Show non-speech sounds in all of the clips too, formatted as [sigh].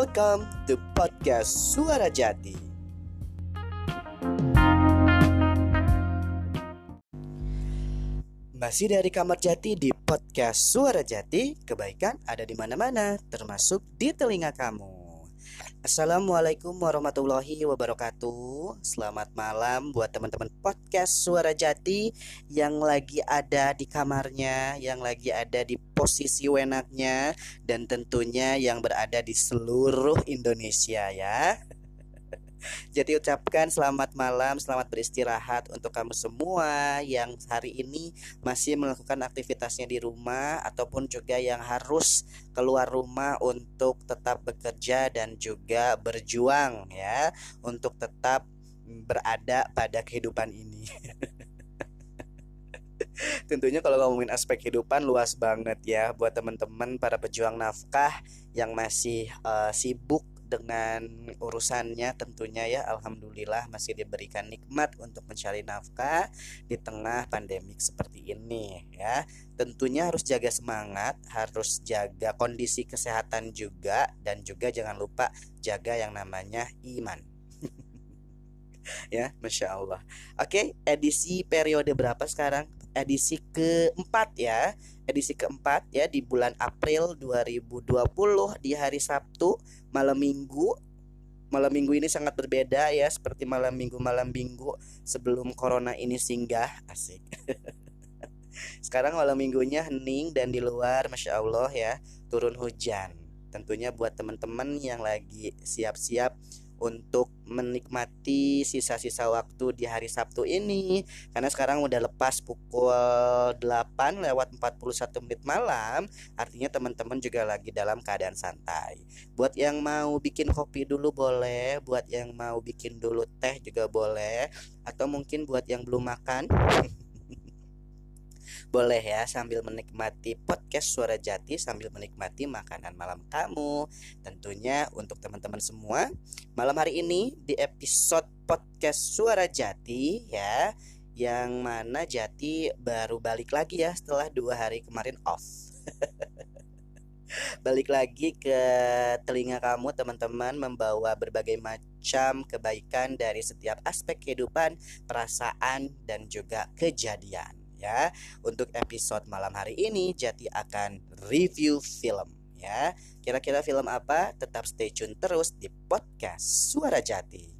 Welcome to podcast Suara Jati. Masih dari kamar jati di podcast Suara Jati, kebaikan ada di mana-mana, termasuk di telinga kamu. Assalamualaikum warahmatullahi wabarakatuh. Selamat malam buat teman-teman podcast Suara Jati yang lagi ada di kamarnya, yang lagi ada di posisi wenaknya, dan tentunya yang berada di seluruh Indonesia ya. Jadi ucapkan selamat malam, selamat beristirahat untuk kamu semua yang hari ini masih melakukan aktivitasnya di rumah ataupun juga yang harus keluar rumah untuk tetap bekerja dan juga berjuang ya untuk tetap berada pada kehidupan ini. [laughs] Tentunya kalau ngomongin aspek kehidupan luas banget ya buat teman-teman para pejuang nafkah yang masih uh, sibuk dengan urusannya tentunya ya alhamdulillah masih diberikan nikmat untuk mencari nafkah di tengah pandemik seperti ini ya. Tentunya harus jaga semangat, harus jaga kondisi kesehatan juga dan juga jangan lupa jaga yang namanya iman. [laughs] ya, masya Allah. Oke, edisi periode berapa sekarang? Edisi keempat ya edisi keempat ya di bulan April 2020 di hari Sabtu malam Minggu. Malam Minggu ini sangat berbeda ya seperti malam Minggu malam Minggu sebelum corona ini singgah. Asik. [laughs] Sekarang malam minggunya hening dan di luar masya Allah ya turun hujan. Tentunya buat teman-teman yang lagi siap-siap untuk menikmati sisa-sisa waktu di hari Sabtu ini. Karena sekarang udah lepas pukul 8 lewat 41 menit malam artinya teman-teman juga lagi dalam keadaan santai. Buat yang mau bikin kopi dulu boleh buat yang mau bikin dulu teh juga boleh atau mungkin buat yang belum makan [laughs] boleh ya sambil menikmati podcast Suara Jati sambil menikmati makanan malam kamu. Tentunya untuk teman-teman semua, malam hari ini di episode podcast Suara Jati ya, yang mana Jati baru balik lagi ya setelah dua hari kemarin off. [laughs] balik lagi ke telinga kamu teman-teman membawa berbagai macam kebaikan dari setiap aspek kehidupan, perasaan dan juga kejadian ya. Untuk episode malam hari ini Jati akan review film ya. Kira-kira film apa? Tetap stay tune terus di podcast Suara Jati.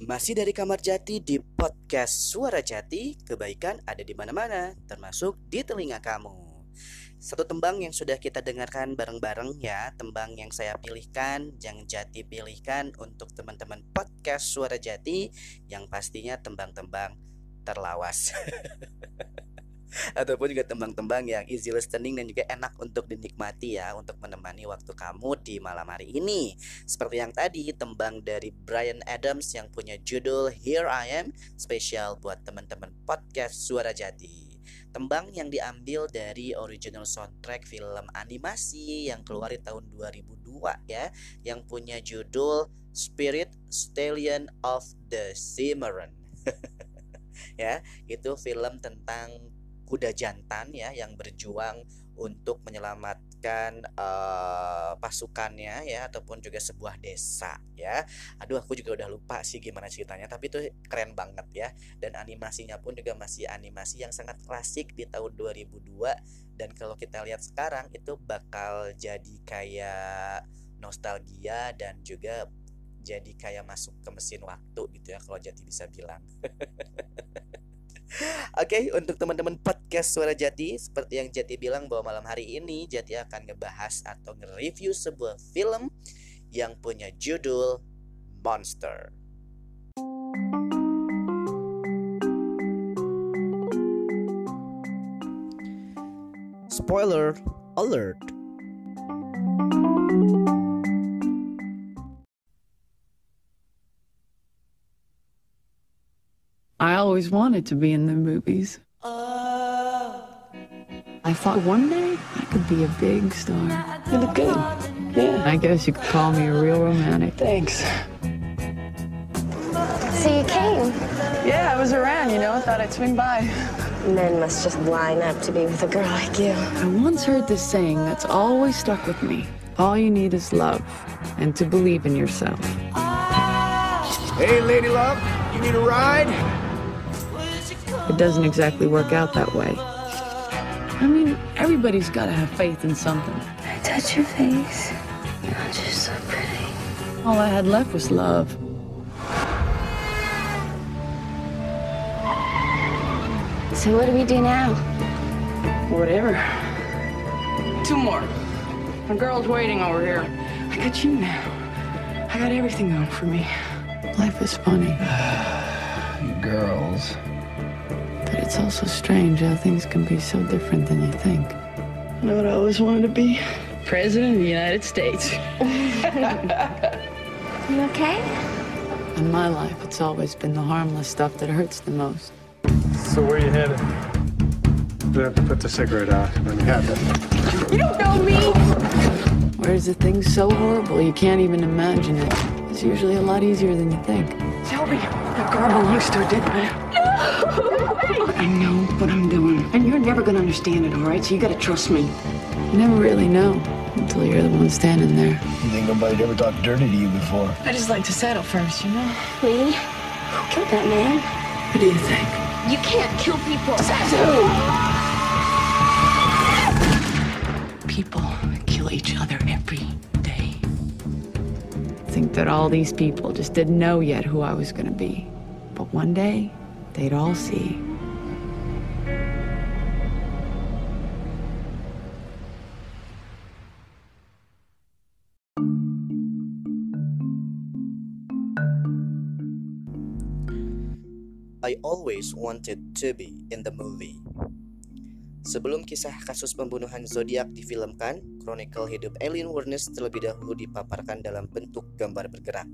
Masih dari Kamar Jati di podcast Suara Jati, kebaikan ada di mana-mana, termasuk di telinga kamu. Satu tembang yang sudah kita dengarkan bareng-bareng ya, tembang yang saya pilihkan, yang Jati pilihkan untuk teman-teman podcast Suara Jati, yang pastinya tembang-tembang terlawas. [laughs] ataupun juga tembang-tembang yang easy listening dan juga enak untuk dinikmati ya untuk menemani waktu kamu di malam hari ini. Seperti yang tadi tembang dari Brian Adams yang punya judul Here I Am spesial buat teman-teman podcast Suara Jati. Tembang yang diambil dari original soundtrack film animasi yang keluar di tahun 2002 ya yang punya judul Spirit Stallion of the Cimarron. [laughs] ya, itu film tentang kuda jantan ya yang berjuang untuk menyelamatkan uh, pasukannya ya ataupun juga sebuah desa ya. Aduh aku juga udah lupa sih gimana ceritanya tapi itu keren banget ya dan animasinya pun juga masih animasi yang sangat klasik di tahun 2002 dan kalau kita lihat sekarang itu bakal jadi kayak nostalgia dan juga jadi kayak masuk ke mesin waktu gitu ya kalau Jati bisa bilang. [laughs] Oke, okay, untuk teman-teman podcast Suara Jati, seperti yang Jati bilang bahwa malam hari ini Jati akan ngebahas atau nge-review sebuah film yang punya judul Monster. Spoiler alert. Always wanted to be in the movies. Oh. I thought one day I could be a big star. You look good. Yeah. I guess you could call me a real romantic. Thanks. So you came? Yeah, I was around, you know. I thought I'd swing by. Men must just line up to be with a girl like you. I once heard this saying that's always stuck with me. All you need is love and to believe in yourself. Hey, lady love, you need a ride? It doesn't exactly work out that way. I mean, everybody's got to have faith in something. I touch your face. You're just so pretty. All I had left was love. So what do we do now? Whatever. Two more. A girl's waiting over here. I got you now. I got everything going for me. Life is funny. you [sighs] girls. But it's also strange how things can be so different than you think. You know what I always wanted to be? President of the United States. [laughs] You okay? In my life, it's always been the harmless stuff that hurts the most. So where are you headed? We have to put the cigarette out. Let me have it. You don't know me! Where's the thing so horrible you can't even imagine it? It's usually a lot easier than you think. Shelby, that car belongs to a dead man. I know what I'm doing. And you're never gonna understand it, all right? So you gotta trust me. You never really know until you're the one standing there. You think nobody'd ever talked dirty to you before? I just like to settle first, you know? Me? Who killed that man? What do you think? You can't kill people. People kill each other every day. Think that all these people just didn't know yet who I was gonna be. But one day, they'd all see. I always wanted to be in the movie. Sebelum kisah kasus pembunuhan zodiak difilmkan, Chronicle hidup Eileen Wuornos terlebih dahulu dipaparkan dalam bentuk gambar bergerak.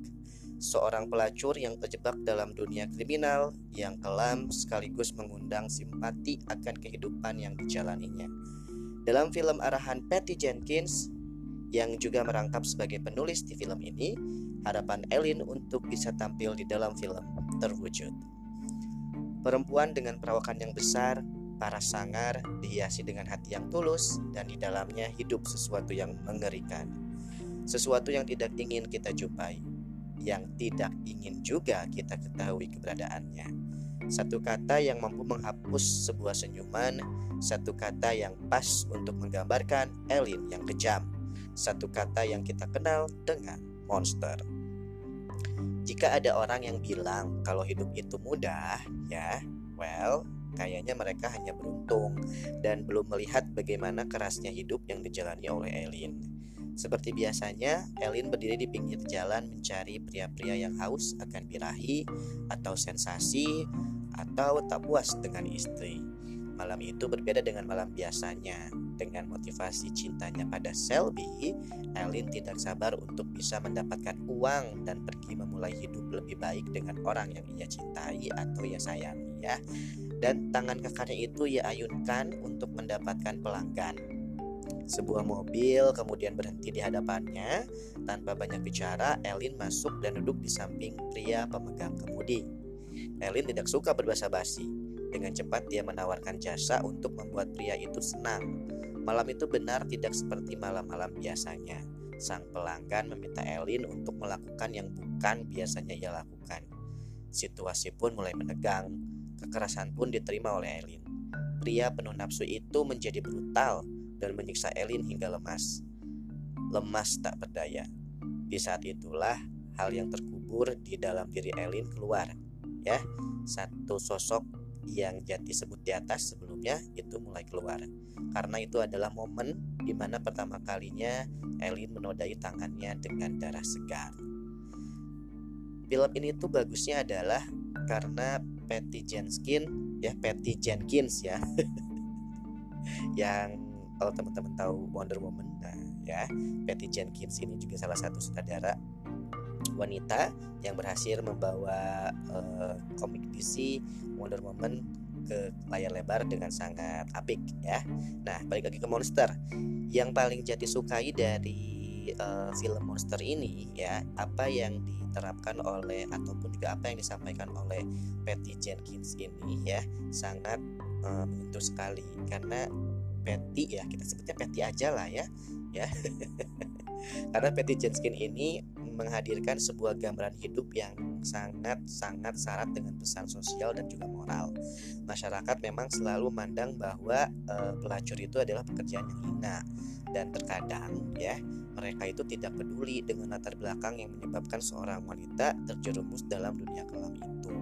Seorang pelacur yang terjebak dalam dunia kriminal yang kelam sekaligus mengundang simpati akan kehidupan yang dijalaninya. Dalam film arahan Patty Jenkins yang juga merangkap sebagai penulis di film ini, harapan Eileen untuk bisa tampil di dalam film terwujud. Perempuan dengan perawakan yang besar, paras sangar, dihiasi dengan hati yang tulus, dan di dalamnya hidup sesuatu yang mengerikan. Sesuatu yang tidak ingin kita jumpai, yang tidak ingin juga kita ketahui keberadaannya. Satu kata yang mampu menghapus sebuah senyuman, satu kata yang pas untuk menggambarkan Elin yang kejam, satu kata yang kita kenal dengan monster. Jika ada orang yang bilang kalau hidup itu mudah, ya, well, kayaknya mereka hanya beruntung dan belum melihat bagaimana kerasnya hidup yang dijalani oleh Elin. Seperti biasanya, Elin berdiri di pinggir jalan mencari pria-pria yang haus akan birahi atau sensasi atau tak puas dengan istri. Malam itu berbeda dengan malam biasanya. Dengan motivasi cintanya pada Selby, Elin tidak sabar untuk bisa mendapatkan uang dan pergi memulai hidup lebih baik dengan orang yang ia cintai atau ia sayangi ya. Dan tangan kakarnya itu ia ayunkan untuk mendapatkan pelanggan. Sebuah mobil kemudian berhenti di hadapannya. Tanpa banyak bicara, Elin masuk dan duduk di samping pria pemegang kemudi. Elin tidak suka berbahasa basi. Dengan cepat dia menawarkan jasa untuk membuat pria itu senang. Malam itu benar tidak seperti malam-malam biasanya. Sang pelanggan meminta Elin untuk melakukan yang bukan biasanya ia lakukan. Situasi pun mulai menegang. Kekerasan pun diterima oleh Elin. Pria penuh nafsu itu menjadi brutal dan menyiksa Elin hingga lemas. Lemas tak berdaya. Di saat itulah hal yang terkubur di dalam diri Elin keluar. Ya, satu sosok yang Jati sebut di atas sebelumnya itu mulai keluar. Karena itu adalah momen di mana pertama kalinya Elin menodai tangannya dengan darah segar. Film ini tuh bagusnya adalah karena Patty Jenkins ya Patty Jenkins ya [laughs] yang kalau teman-teman tahu Wonder Woman nah ya Patty Jenkins ini juga salah satu sutradara wanita yang berhasil membawa uh, komik DC Wonder Woman ke layar lebar dengan sangat apik ya. Nah, balik lagi ke monster. Yang paling jadi sukai dari uh, film monster ini ya, apa yang diterapkan oleh ataupun juga apa yang disampaikan oleh Patty Jenkins ini ya, sangat uh, menyentuh sekali karena Patty ya, kita sebutnya Patty aja lah ya. Ya. [laughs] karena Patty Jenkins ini menghadirkan sebuah gambaran hidup yang sangat-sangat syarat dengan pesan sosial dan juga moral. Masyarakat memang selalu mandang bahwa e, pelacur itu adalah pekerjaan yang hina dan terkadang ya mereka itu tidak peduli dengan latar belakang yang menyebabkan seorang wanita terjerumus dalam dunia kelam itu.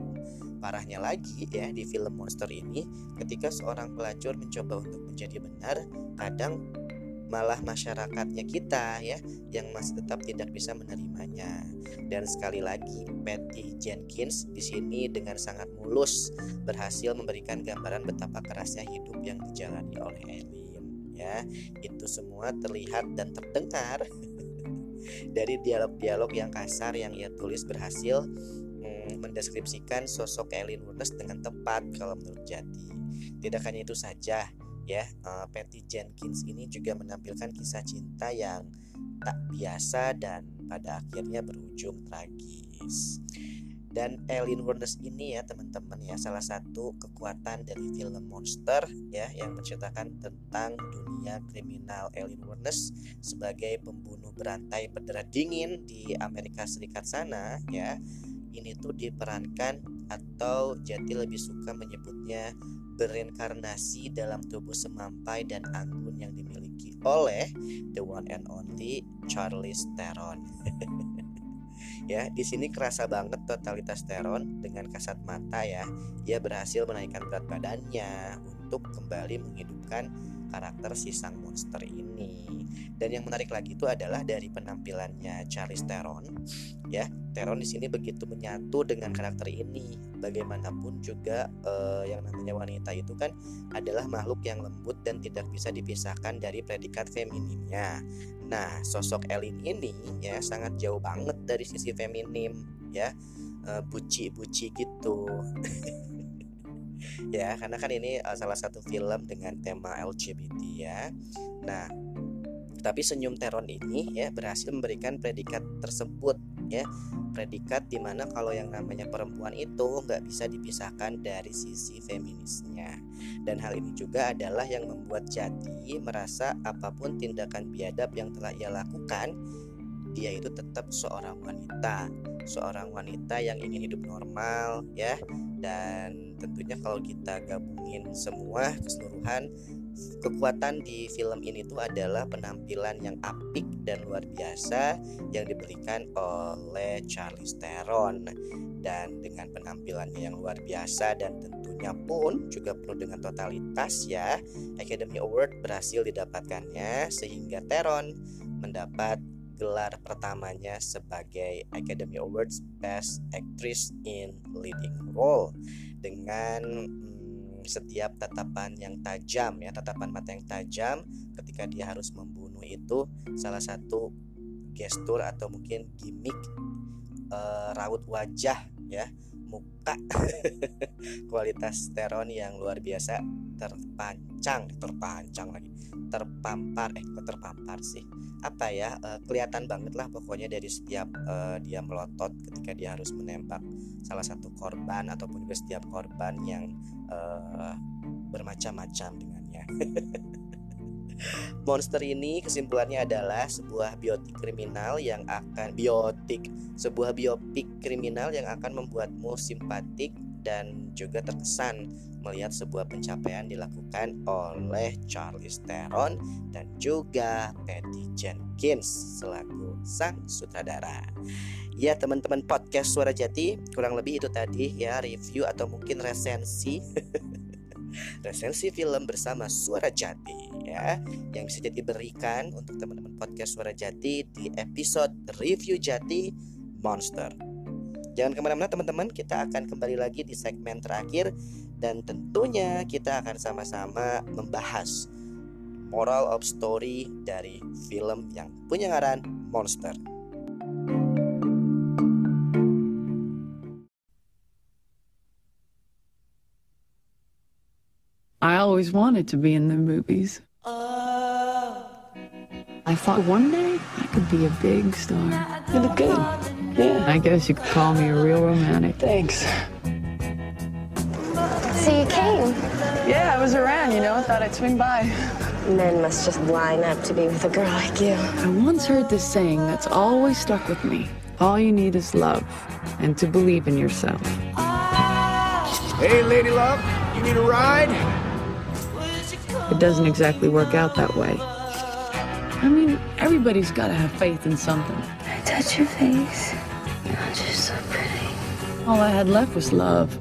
Parahnya lagi ya di film monster ini ketika seorang pelacur mencoba untuk menjadi benar, kadang malah masyarakatnya kita ya yang masih tetap tidak bisa menerimanya. Dan sekali lagi Patty Jenkins di sini dengan sangat mulus berhasil memberikan gambaran betapa kerasnya hidup yang dijalani oleh Eileen ya. Itu semua terlihat dan terdengar [laughs] dari dialog-dialog yang kasar yang ia tulis berhasil hmm, mendeskripsikan sosok Eileen Wuornos dengan tepat kalau menurut Jati. Tidak hanya itu saja, ya uh, Patty Jenkins ini juga menampilkan kisah cinta yang tak biasa dan pada akhirnya berujung tragis. Dan Ellen Wuornos ini ya teman-teman ya salah satu kekuatan dari film Monster ya yang menceritakan tentang dunia kriminal. Ellen Wuornos sebagai pembunuh berantai berdarah dingin di Amerika Serikat sana ya ini tuh diperankan atau Jati lebih suka menyebutnya bereinkarnasi dalam tubuh semampai dan anggun yang dimiliki oleh the one and only Charlize Theron. [laughs] ya, di sini kerasa banget totalitas Theron dengan kasat mata ya. Ia berhasil menaikkan berat badannya untuk kembali menghidupkan karakter si sang monster ini. Dan yang menarik lagi itu adalah dari penampilannya Charlize Theron. Ya, Theron di sini begitu menyatu dengan karakter ini. Bagaimanapun juga eh, yang namanya wanita itu kan adalah makhluk yang lembut dan tidak bisa dipisahkan dari predikat feminimnya. Nah, sosok Elin ini ya sangat jauh banget dari sisi feminim ya. Eh, buci-buci gitu. [laughs] ya karena kan ini uh, salah satu film dengan tema LGBT ya. Nah tapi senyum Teron ini ya berhasil memberikan predikat tersebut ya. Predikat di mana kalau yang namanya perempuan itu nggak bisa dipisahkan dari sisi feminisnya. Dan hal ini juga adalah yang membuat Jati merasa apa pun tindakan biadab yang telah ia lakukan dia itu tetap seorang wanita seorang wanita yang ingin hidup normal ya. Dan tentunya kalau kita gabungin semua keseluruhan kekuatan di film ini tuh adalah penampilan yang apik dan luar biasa yang diberikan oleh Charlize Theron. Dan dengan penampilannya yang luar biasa dan tentunya pun juga penuh dengan totalitas ya Academy Award berhasil didapatkannya sehingga Theron mendapat gelar pertamanya sebagai Academy Awards Best Actress in Leading Role. Dengan setiap tatapan yang tajam ya tatapan mata yang tajam ketika dia harus membunuh itu salah satu gestur atau mungkin gimmick uh, raut wajah ya muka. [laughs] Kualitas Teron yang luar biasa. Terpancang terpancang lagi. Terpampar eh kok terpampar sih? Apa ya uh, kelihatan banget lah pokoknya dari setiap uh, dia melotot ketika dia harus menembak salah satu korban ataupun juga setiap korban yang uh, bermacam-macam dengannya [laughs] Monster ini kesimpulannya adalah sebuah biotik kriminal yang akan biotik sebuah biopik kriminal yang akan membuatmu simpatik dan juga terkesan melihat sebuah pencapaian dilakukan oleh Charles Theron dan juga Patty Jenkins selaku sang sutradara. Ya teman-teman podcast Suara Jati kurang lebih itu tadi ya review atau mungkin resensi [laughs] resensi film bersama Suara Jati ya yang bisa jadi berikan untuk teman-teman podcast Suara Jati di episode review Jati Monster. Jangan ke mana-mana teman-teman, kita akan kembali lagi di segmen terakhir dan tentunya kita akan sama-sama membahas moral of story dari film yang punya ngaran Monster. I always wanted to be in the movies. I thought one day I could be a big star. You look good. Yeah. I guess you could call me a real romantic. Thanks. So you came. Yeah, I was around, you know, I thought I'd swing by. Men must just line up to be with a girl like you. I once heard this saying that's always stuck with me. All you need is love and to believe in yourself. Hey, lady love, you need a ride? It doesn't exactly work out that way. I mean, everybody's got to have faith in something. I touch your face. You're just so pretty. All I had left was love.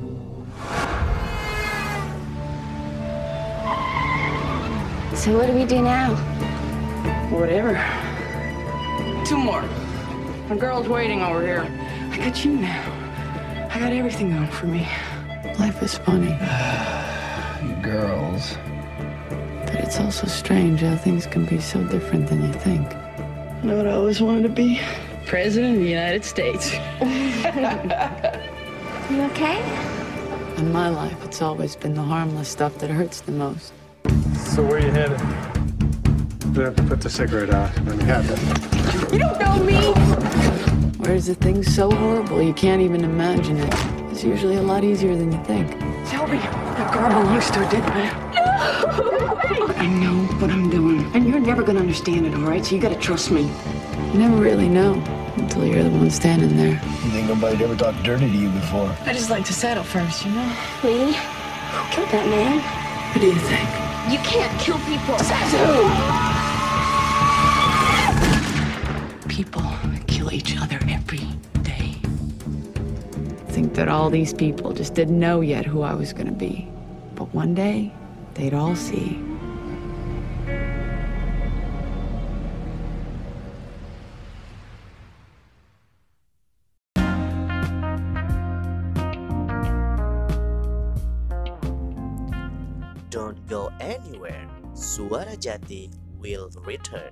So what do we do now? Whatever. Two more. A girl's waiting over here. I got you now. I got everything going for me. Life is funny, You [sighs] girls. But it's also strange how things can be so different than you think. You know what I always wanted to be? President of the United States. [laughs] You okay? In my life, it's always been the harmless stuff that hurts the most. So where you headed? We have to put the cigarette out. Let me have it. You don't know me! Where's the thing so horrible you can't even imagine it? It's usually a lot easier than you think. Shelby, that girl belongs to a dead man. I know what I'm doing. And you're never gonna understand it, all right? So you gotta trust me. You never really know until you're the one standing there. You think nobody'd ever talked dirty to you before? I just like to settle first, you know? Lee, who killed that man? What do you think? You can't kill people. That's who. People kill each other every day. Think that all these people just didn't know yet who I was gonna be. But one day, they'd all see. Suara Jati will return.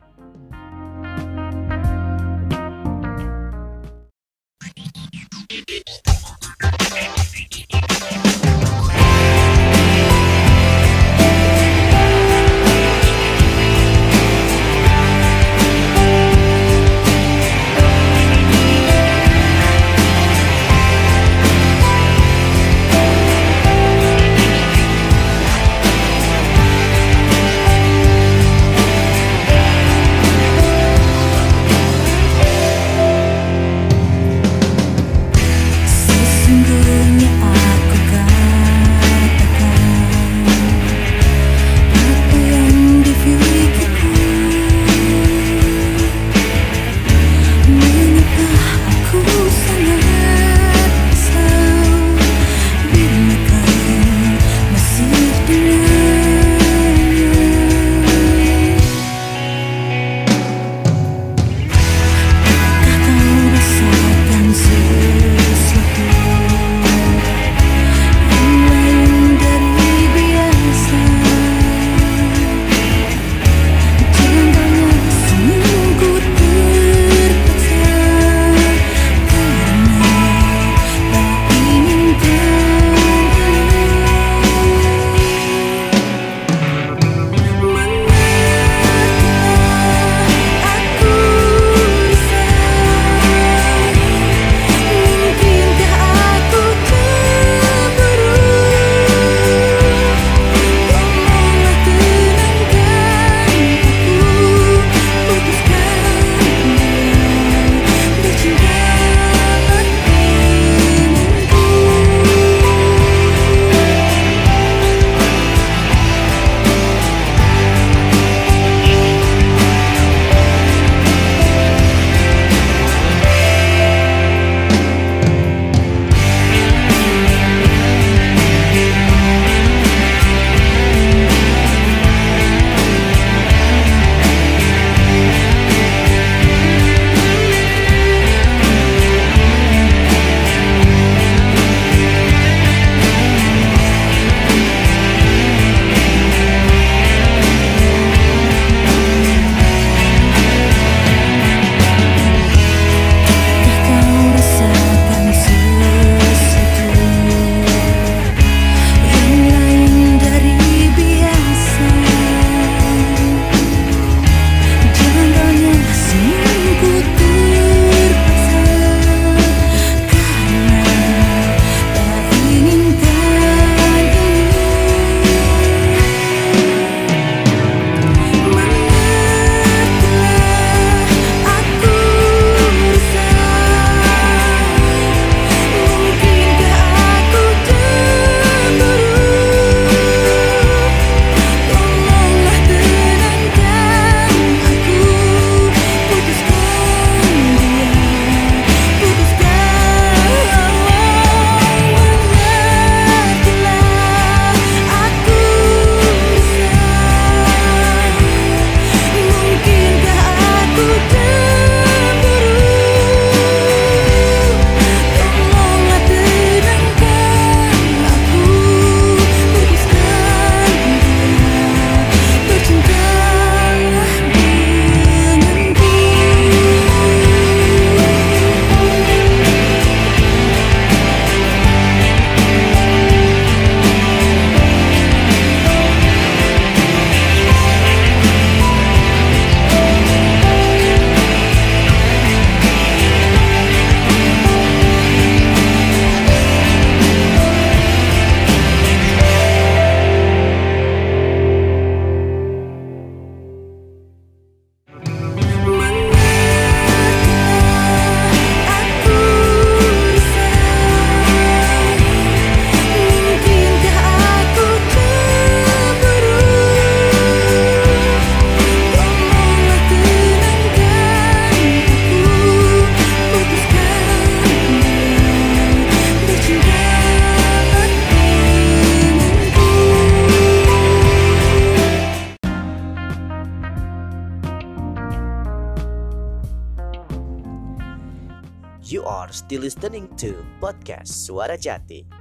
You are still listening to podcast Suara Jati.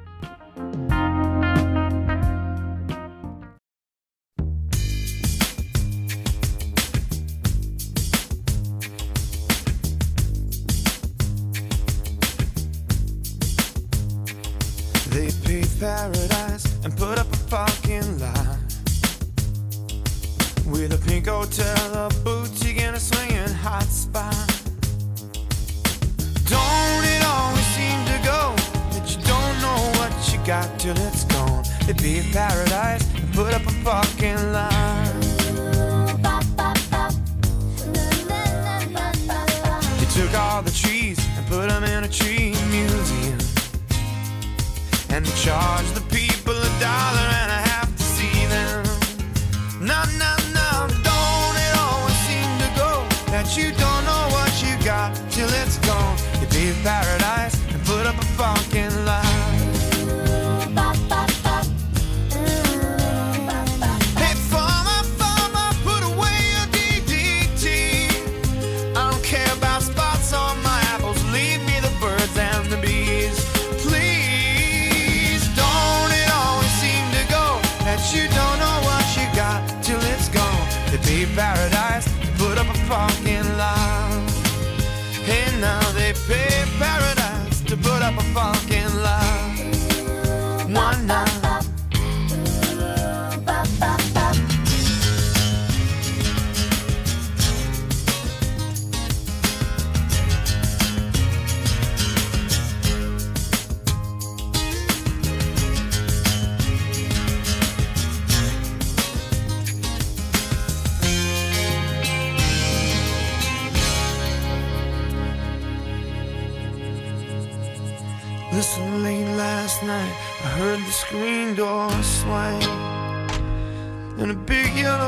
be a paradise. Put up a fucking line.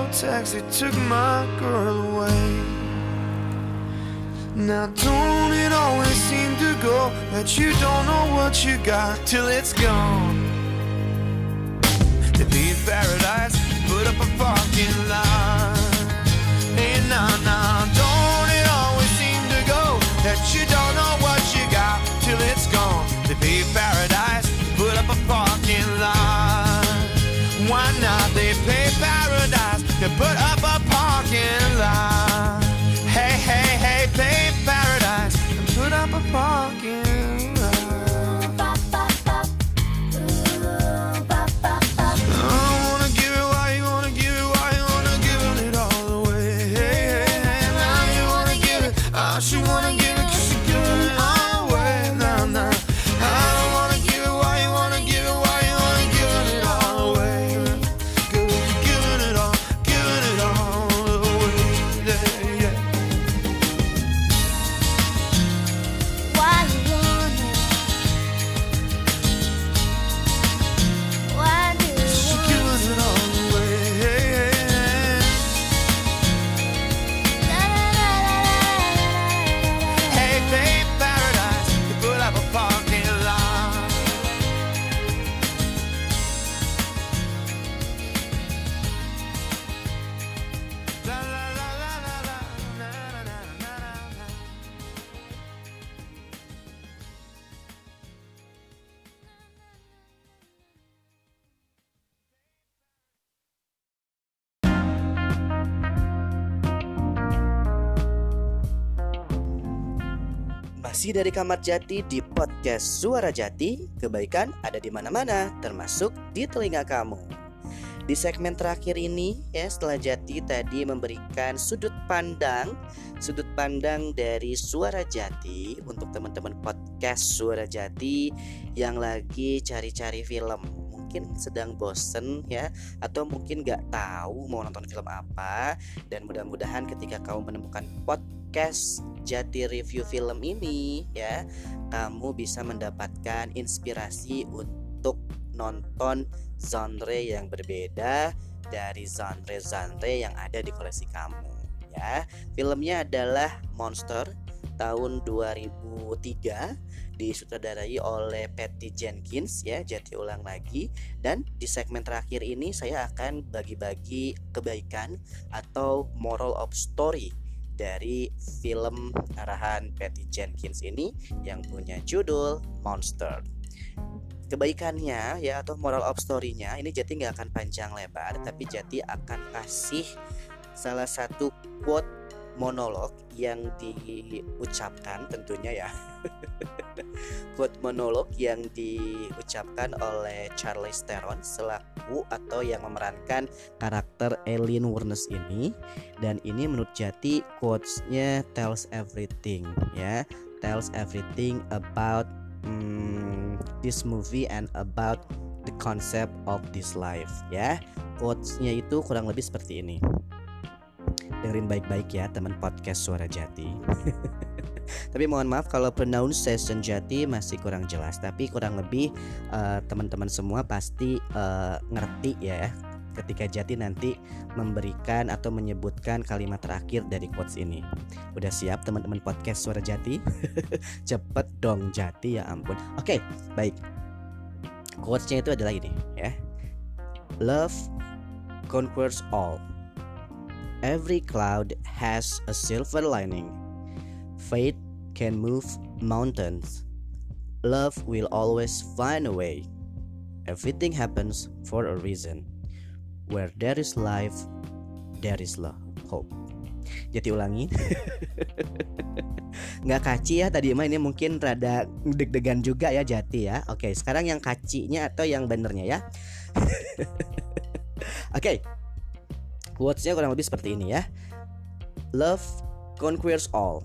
Yellow taxi took my girl away. Now, don't it always seem to go that you don't know what you got till it's gone? To be paradise, put up a parking lot. Hey, now, now, paradise to Dari Kamar Jati di podcast Suara Jati, kebaikan ada di mana-mana, termasuk di telinga kamu. Di segmen terakhir ini, ya setelah Jati tadi memberikan sudut pandang, sudut pandang dari Suara Jati untuk teman-teman podcast Suara Jati yang lagi cari-cari film. Mungkin sedang bosen ya, atau mungkin nggak tahu mau nonton film apa. Dan mudah-mudahan ketika kamu menemukan podcast Jati Review Film ini ya. Kamu bisa mendapatkan inspirasi untuk nonton genre yang berbeda dari genre-genre yang ada di koleksi kamu ya. Filmnya adalah Monster tahun 2003 disutradarai oleh Patty Jenkins ya. Jati ulang lagi. Dan di segmen terakhir ini saya akan bagi-bagi kebaikan atau moral of story dari film arahan Patty Jenkins ini yang punya judul Monster. Kebaikannya ya atau moral of story-nya ini Jati nggak akan panjang lebar tapi Jati akan kasih salah satu quote monolog yang diucapkan tentunya ya. [laughs] Quote monolog yang diucapkan oleh Charlize Theron selaku atau yang memerankan karakter Eileen Wuornos ini. Dan ini menurut Jati quotesnya tells everything ya. Tells everything about hmm, this movie and about the concept of this life ya. Quotesnya itu kurang lebih seperti ini dengerin baik-baik ya teman podcast suara jati [laughs] tapi mohon maaf kalau pronunciation jati masih kurang jelas tapi kurang lebih uh, teman-teman semua pasti uh, ngerti ya ketika Jati nanti memberikan atau menyebutkan kalimat terakhir dari quotes ini. Udah siap teman-teman podcast Suara Jati? [laughs] Cepet dong Jati ya ampun. Oke, baik. Quotesnya itu adalah ini ya. Love conquers all. Every cloud has a silver lining. Faith can move mountains. Love will always find a way. Everything happens for a reason. Where there is life, there is love, hope. Jadi ulangi. [laughs] Nggak kaci ya tadi mah ini mungkin rada deg-degan juga ya Jati ya. Oke, sekarang yang kacinya atau yang benernya ya. [laughs] Oke. Quotesnya kurang lebih seperti ini ya. Love conquers all.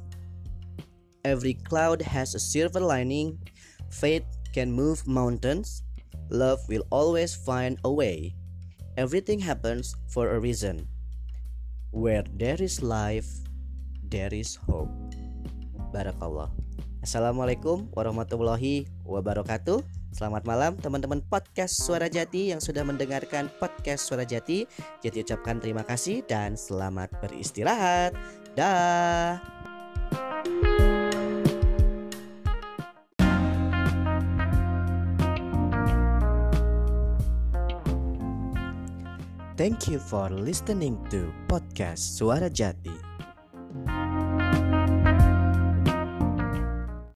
Every cloud has a silver lining. Faith can move mountains. Love will always find a way. Everything happens for a reason. Where there is life, there is hope. Barakallah. Assalamualaikum warahmatullahi wabarakatuh. Selamat malam teman-teman podcast Suara Jati yang sudah mendengarkan podcast Suara Jati. Jati ucapkan terima kasih dan selamat beristirahat. Dah. Thank you for listening to podcast Suara Jati.